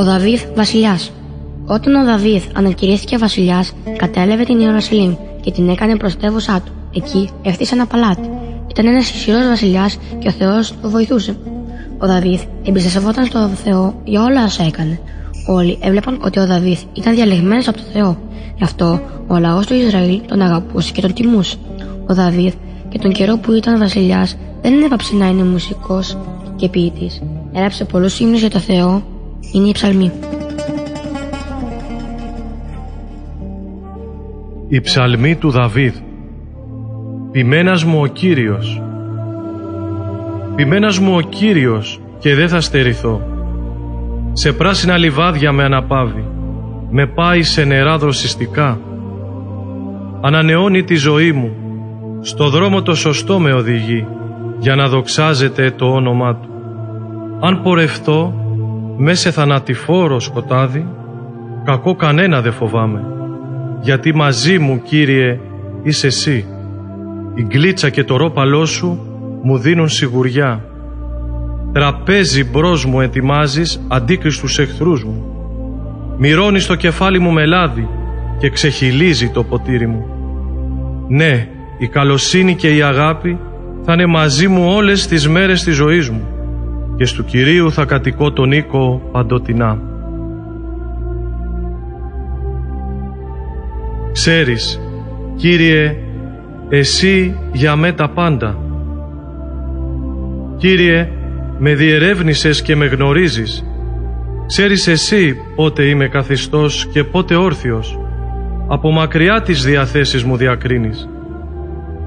Ο Δαβίδ βασιλιάς. Όταν ο Δαβίδ ανακηρύχθηκε βασιλιάς, κατέλευε την Ιερουσαλήμ και την έκανε πρωτεύουσά του. Εκεί έφτιασε ένα παλάτι. Ήταν ένας ισχυρός βασιλιάς και ο Θεός το βοηθούσε. Ο Δαβίδ εμπιστευόταν στον Θεό για όλα όσα έκανε. Όλοι έβλεπαν ότι ο Δαβίδ ήταν διαλεγμένος από τον Θεό. Γι' αυτό ο λαός του Ισραήλ τον αγαπούσε και τον τιμούσε. Ο Δαβίδ και τον καιρό που ήταν βασιλιάς δεν έπαψε να είναι μουσικός και ποιητής. Έγραψε πολλούς ύμνους για το Θεό. Είναι η ψαλμή. Η ψαλμή του Δαβίδ. Ποιμένας μου ο Κύριος. Ποιμένας μου ο Κύριος και δεν θα στερηθώ. Σε πράσινα λιβάδια με αναπάβει. Με πάει σε νερά δροσιστικά. Ανανεώνει τη ζωή μου. Στο δρόμο το σωστό με οδηγεί Για να δοξάζεται το όνομά Του. Αν πορευτώ μέσα σε θανατηφόρο σκοτάδι Κακό κανένα δεν φοβάμαι γιατί μαζί μου, Κύριε, είσαι εσύ. Η γκλίτσα και το ρόπαλό σου μου δίνουν σιγουριά. Τραπέζι μπρος μου ετοιμάζεις αντίκριστους εχθρούς μου. Μυρώνεις το κεφάλι μου με λάδι και ξεχυλίζει το ποτήρι μου. Ναι, η καλοσύνη και η αγάπη θα είναι μαζί μου όλες τις μέρες της ζωής μου και στου Κυρίου θα κατοικώ τον οίκο παντοτινά. Ξέρεις, Κύριε, εσύ για με τα πάντα. Κύριε, με διερεύνησες και με γνωρίζεις. Ξέρεις εσύ πότε είμαι καθιστός και πότε όρθιος. Από μακριά τις διαθέσεις μου διακρίνεις.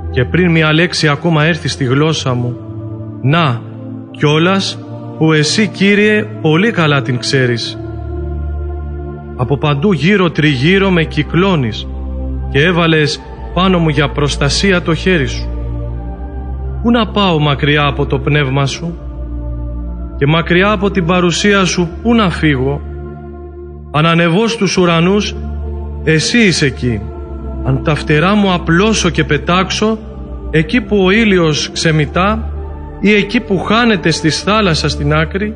Και πριν μια λέξη ακόμα έρθει στη γλώσσα μου, να, κιόλας που εσύ Κύριε πολύ καλά την ξέρεις. Από παντού γύρω τριγύρω με κυκλώνεις και έβαλες πάνω μου για προστασία το χέρι σου. Πού να πάω μακριά από το πνεύμα σου και μακριά από την παρουσία σου πού να φύγω; Αν ανεβώ στους ουρανούς, εσύ είσαι εκεί. Αν τα φτερά μου απλώσω και πετάξω, εκεί που ο ήλιος ξεμητά ή εκεί που χάνεται στη θάλασσας στην άκρη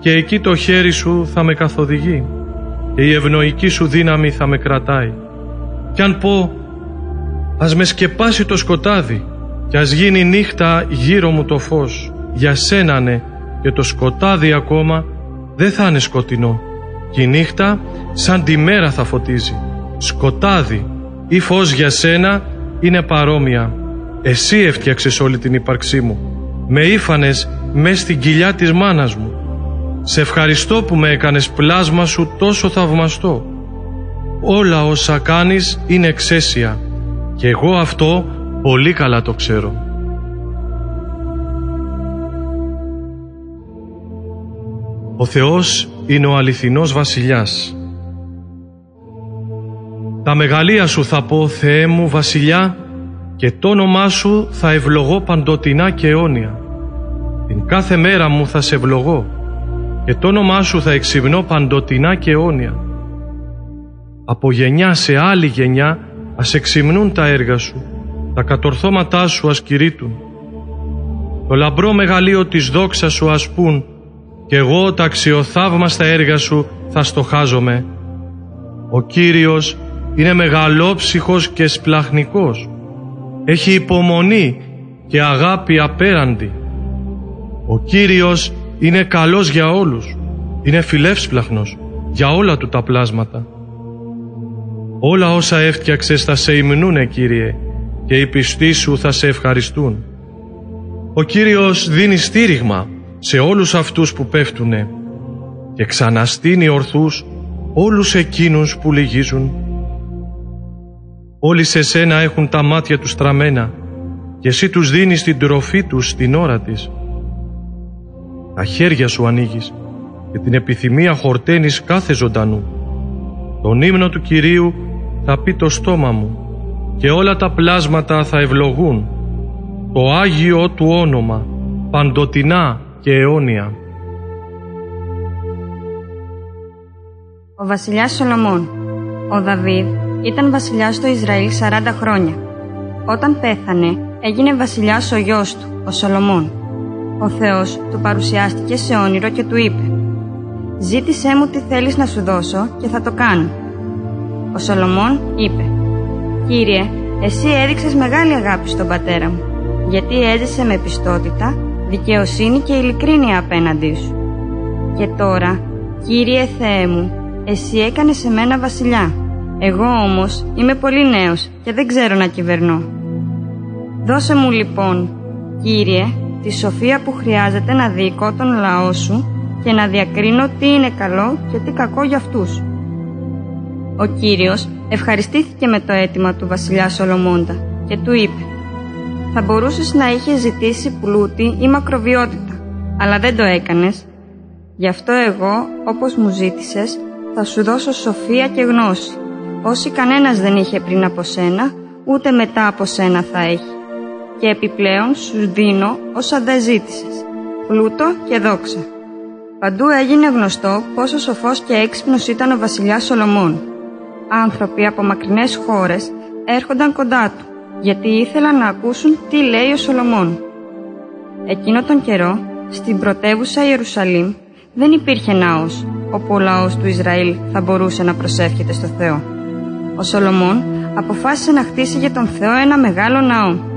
και εκεί το χέρι σου θα με καθοδηγεί και η ευνοϊκή σου δύναμη θα με κρατάει. Κι αν πω ας με σκεπάσει το σκοτάδι και ας γίνει νύχτα γύρω μου το φως για σένα ναι και το σκοτάδι ακόμα δεν θα είναι σκοτεινό. Και η νύχτα σαν τη μέρα θα φωτίζει. Σκοτάδι ή φως για σένα είναι παρόμοια. Εσύ έφτιαξες όλη την ύπαρξή μου με ήφανες μες στην κοιλιά της μάνας μου σε ευχαριστώ που με έκανες πλάσμα σου τόσο θαυμαστό όλα όσα κάνεις είναι εξαίσια και εγώ αυτό πολύ καλά το ξέρω. Ο Θεός είναι ο αληθινός βασιλιάς. Τα μεγαλεία σου θα πω Θεέ μου βασιλιά και το όνομά σου θα ευλογώ παντοτινά και αιώνια. Την κάθε μέρα μου θα σε ευλογώ και το όνομά σου θα εξυμνώ παντοτινά και αιώνια από γενιά σε άλλη γενιά ας εξυμνούν τα έργα σου, τα κατορθώματά σου ας κηρύττουν. Το λαμπρό μεγαλείο της δόξας σου ας πούν και εγώ τα αξιοθαύμαστα έργα σου θα στοχάζομαι. Ο Κύριος είναι μεγαλόψυχος και σπλαχνικός. Έχει υπομονή και αγάπη απέραντη. Ο Κύριος είναι καλός για όλους. Είναι φιλεύσπλαχνος για όλα του τα πλάσματα. Όλα όσα έφτιαξες θα σε υμνούνε, Κύριε, και οι πιστοί σου θα σε ευχαριστούν. Ο Κύριος δίνει στήριγμα σε όλους αυτούς που πέφτουνε και ξαναστείνει ορθούς όλους εκείνους που λυγίζουν. Όλοι σε σένα έχουν τα μάτια τους στραμμένα και εσύ τους δίνεις την τροφή τους στην ώρα της. Τα χέρια σου ανοίγεις και την επιθυμία χορταίνεις κάθε ζωντανού. Τον ύμνο του Κυρίου θα πει το στόμα μου και όλα τα πλάσματα θα ευλογούν το Άγιο του όνομα παντοτινά και αιώνια. Ο βασιλιάς Σολομών Ο Δαβίδ ήταν βασιλιάς στο Ισραήλ 40 χρόνια. Όταν πέθανε έγινε βασιλιάς ο γιος του, ο Σολομών. Ο Θεός του παρουσιάστηκε σε όνειρο και του είπε «Ζήτησέ μου τι θέλεις να σου δώσω και θα το κάνω». Ο Σολομών είπε «Κύριε, εσύ έδειξες μεγάλη αγάπη στον πατέρα μου, γιατί έζησε με πιστότητα, δικαιοσύνη και ειλικρίνεια απέναντί σου. Και τώρα, Κύριε Θεέ μου, εσύ έκανες σε μένα βασιλιά. Εγώ όμως είμαι πολύ νέος και δεν ξέρω να κυβερνώ. Δώσε μου λοιπόν, Κύριε, τη σοφία που χρειάζεται να διοικώ τον λαό σου και να διακρίνω τι είναι καλό και τι κακό για αυτούς. Ο Κύριος ευχαριστήθηκε με το αίτημα του βασιλιά Σολομώντα και του είπε «Θα μπορούσες να είχες ζητήσει πλούτη ή μακροβιότητα, αλλά δεν το έκανες. Γι' αυτό εγώ, όπως μου ζήτησες, θα σου δώσω σοφία και γνώση, όσοι κανένας δεν είχε πριν από σένα, ούτε μετά από σένα θα έχει. Και επιπλέον σου δίνω όσα δεν ζήτησες, πλούτο και δόξα. Παντού έγινε γνωστό πόσο σοφός και έξυπνος ήταν ο βασιλιάς Σολομών. Άνθρωποι από μακρινές χώρες έρχονταν κοντά του, γιατί ήθελαν να ακούσουν τι λέει ο Σολομών. Εκείνο τον καιρό, στην πρωτεύουσα Ιερουσαλήμ, δεν υπήρχε ναός, όπου ο λαός του Ισραήλ θα μπορούσε να προσεύχεται στο Θεό. Ο Σολομών αποφάσισε να χτίσει για τον Θεό ένα μεγάλο ναό.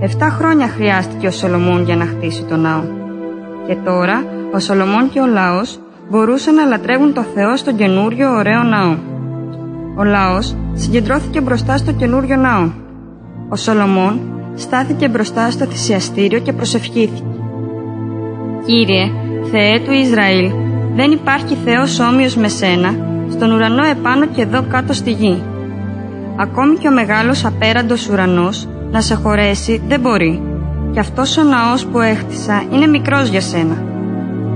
Εφτά χρόνια χρειάστηκε ο Σολομών για να χτίσει το ναό. Και τώρα ο Σολομών και ο λαός μπορούσαν να λατρεύουν το Θεό στον καινούριο ωραίο ναό. Ο λαός συγκεντρώθηκε μπροστά στο καινούριο ναό. Ο Σολομών στάθηκε μπροστά στο θυσιαστήριο και προσευχήθηκε. «Κύριε, Θεέ του Ισραήλ, δεν υπάρχει Θεός όμοιος με σένα, στον ουρανό επάνω και εδώ κάτω στη γη. Ακόμη και ο μεγάλος απέραντος ουρανός να σε χωρέσει δεν μπορεί. Και αυτός ο ναός που έχτισα είναι μικρός για σένα.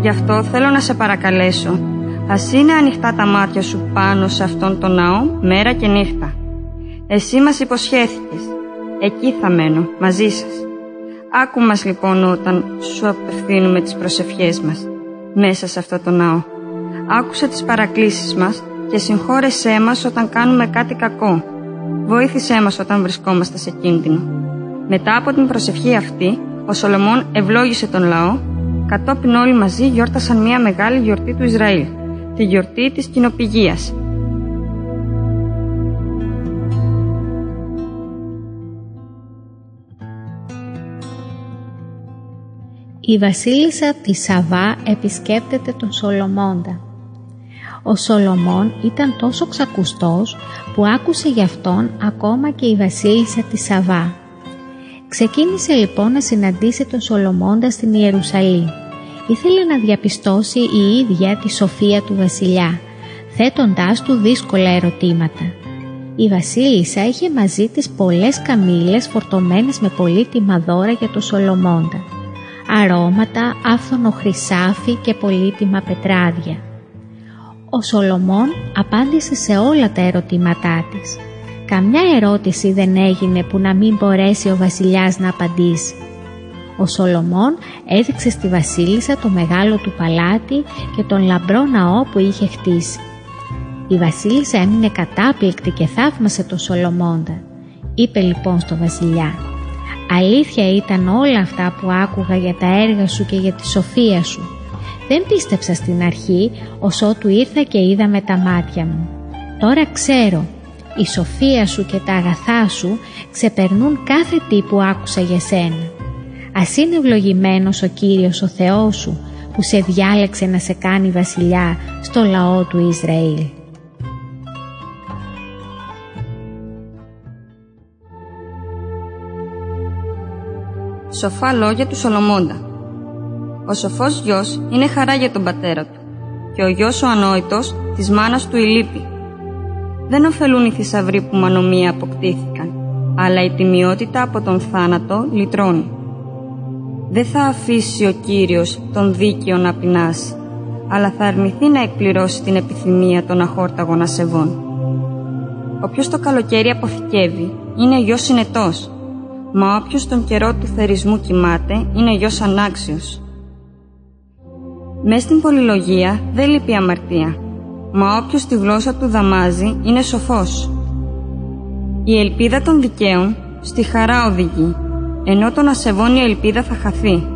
Γι' αυτό θέλω να σε παρακαλέσω, ας είναι ανοιχτά τα μάτια σου πάνω σε αυτόν τον ναό μέρα και νύχτα. Εσύ μας υποσχέθηκες. Εκεί θα μένω, μαζί σας. Άκου μας λοιπόν όταν σου απευθύνουμε τις προσευχές μας μέσα σε αυτό το ναό. Άκουσε τις παρακλήσεις μας και συγχώρεσέ μας όταν κάνουμε κάτι κακό. Βοήθησέ μας όταν βρισκόμαστε σε κίνδυνο. Μετά από την προσευχή αυτή, ο Σολομών ευλόγησε τον λαό, κατόπιν όλοι μαζί γιόρτασαν μια μεγάλη γιορτή του Ισραήλ, τη γιορτή της κοινοπηγίας. Η βασίλισσα της Σαβά επισκέπτεται τον Σολομώντα. Ο Σολομών ήταν τόσο ξακουστός που άκουσε γι' αυτόν ακόμα και η βασίλισσα της Σαβά. Ξεκίνησε λοιπόν να συναντήσει τον Σολομώντα στην Ιερουσαλήμ. Ήθελε να διαπιστώσει η ίδια τη σοφία του βασιλιά, θέτοντάς του δύσκολα ερωτήματα. Η βασίλισσα είχε μαζί της πολλές καμήλες φορτωμένες με πολύτιμα δώρα για τον Σολομώντα αρώματα, άφθονο χρυσάφι και πολύτιμα πετράδια. Ο Σολομών απάντησε σε όλα τα ερωτήματά της. Καμιά ερώτηση δεν έγινε που να μην μπορέσει ο βασιλιάς να απαντήσει. Ο Σολομών έδειξε στη βασίλισσα το μεγάλο του παλάτι και τον λαμπρό ναό που είχε χτίσει. Η βασίλισσα έμεινε κατάπληκτη και θαύμασε τον Σολομώντα. Είπε λοιπόν στο βασιλιά Αλήθεια ήταν όλα αυτά που άκουγα για τα έργα σου και για τη σοφία σου. Δεν πίστεψα στην αρχή, ως ότου ήρθα και είδα με τα μάτια μου. Τώρα ξέρω, η σοφία σου και τα αγαθά σου ξεπερνούν κάθε τι που άκουσα για σένα. Ας είναι ευλογημένος ο Κύριος ο Θεός σου που σε διάλεξε να σε κάνει βασιλιά στο λαό του Ισραήλ. Σοφά λόγια του Σολομώντα. Ο σοφός γιος είναι χαρά για τον πατέρα του και ο γιος ο ανόητος της μάνας του η λύπη. Δεν ωφελούν οι θησαυροί που μανομία αποκτήθηκαν, αλλά η τιμιότητα από τον θάνατο λυτρώνει. Δεν θα αφήσει ο Κύριος τον δίκαιο να πεινάσει, αλλά θα αρνηθεί να εκπληρώσει την επιθυμία των αχόρταγων ασεβών. Όποιος το καλοκαίρι αποθηκεύει είναι γιος συνετός Μα όποιος τον καιρό του θερισμού κοιμάται είναι γιος ανάξιος. Μες στην πολυλογία δεν λείπει αμαρτία, μα όποιος τη γλώσσα του δαμάζει είναι σοφός. Η ελπίδα των δικαίων στη χαρά οδηγεί, ενώ τον ασεβών η ελπίδα θα χαθεί.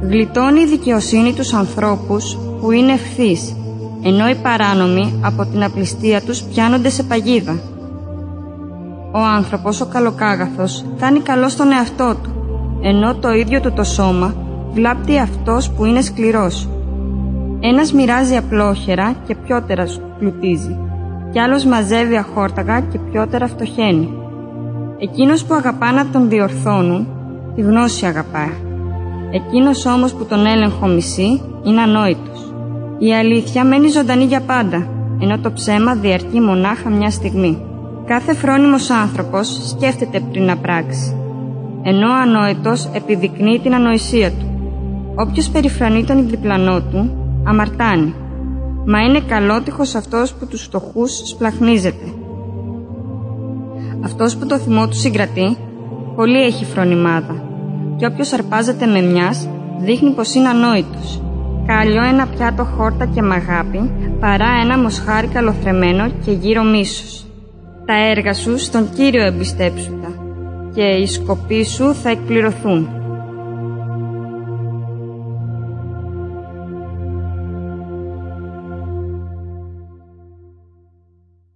Γλιτώνει η δικαιοσύνη τους ανθρώπους που είναι ευθύς, ενώ οι παράνομοι από την απληστία τους πιάνονται σε παγίδα. Ο άνθρωπος ο καλοκάγαθος κάνει καλό στον εαυτό του, ενώ το ίδιο του το σώμα βλάπτει αυτός που είναι σκληρός. Ένας μοιράζει απλόχερα και πιότερα πλουτίζει, κι άλλος μαζεύει αχόρταγα και πιότερα φτωχαίνει. Εκείνος που αγαπά να τον διορθώνουν, τη γνώση αγαπά. Εκείνος όμως που τον έλεγχο μισεί, είναι ανόητος. Η αλήθεια μένει ζωντανή για πάντα, ενώ το ψέμα διαρκεί μονάχα μια στιγμή. Κάθε φρόνιμος άνθρωπος σκέφτεται πριν να πράξει, ενώ ο ανόητος επιδεικνύει την ανοησία του. Όποιος περιφρονεί τον διπλανό του, αμαρτάνει, μα είναι καλότυχος αυτός που τους φτωχούς σπλαχνίζεται. Αυτός που το θυμό του συγκρατεί, πολύ έχει φρονιμάδα και όποιος αρπάζεται με μιας, δείχνει πως είναι ανόητος. Καλλιό ένα πιάτο χόρτα και μαγάπη, παρά ένα μοσχάρι καλοθρεμένο και γύρω μίσος. Τα έργα σου στον Κύριο εμπιστέψου τα και οι σκοποί σου θα εκπληρωθούν.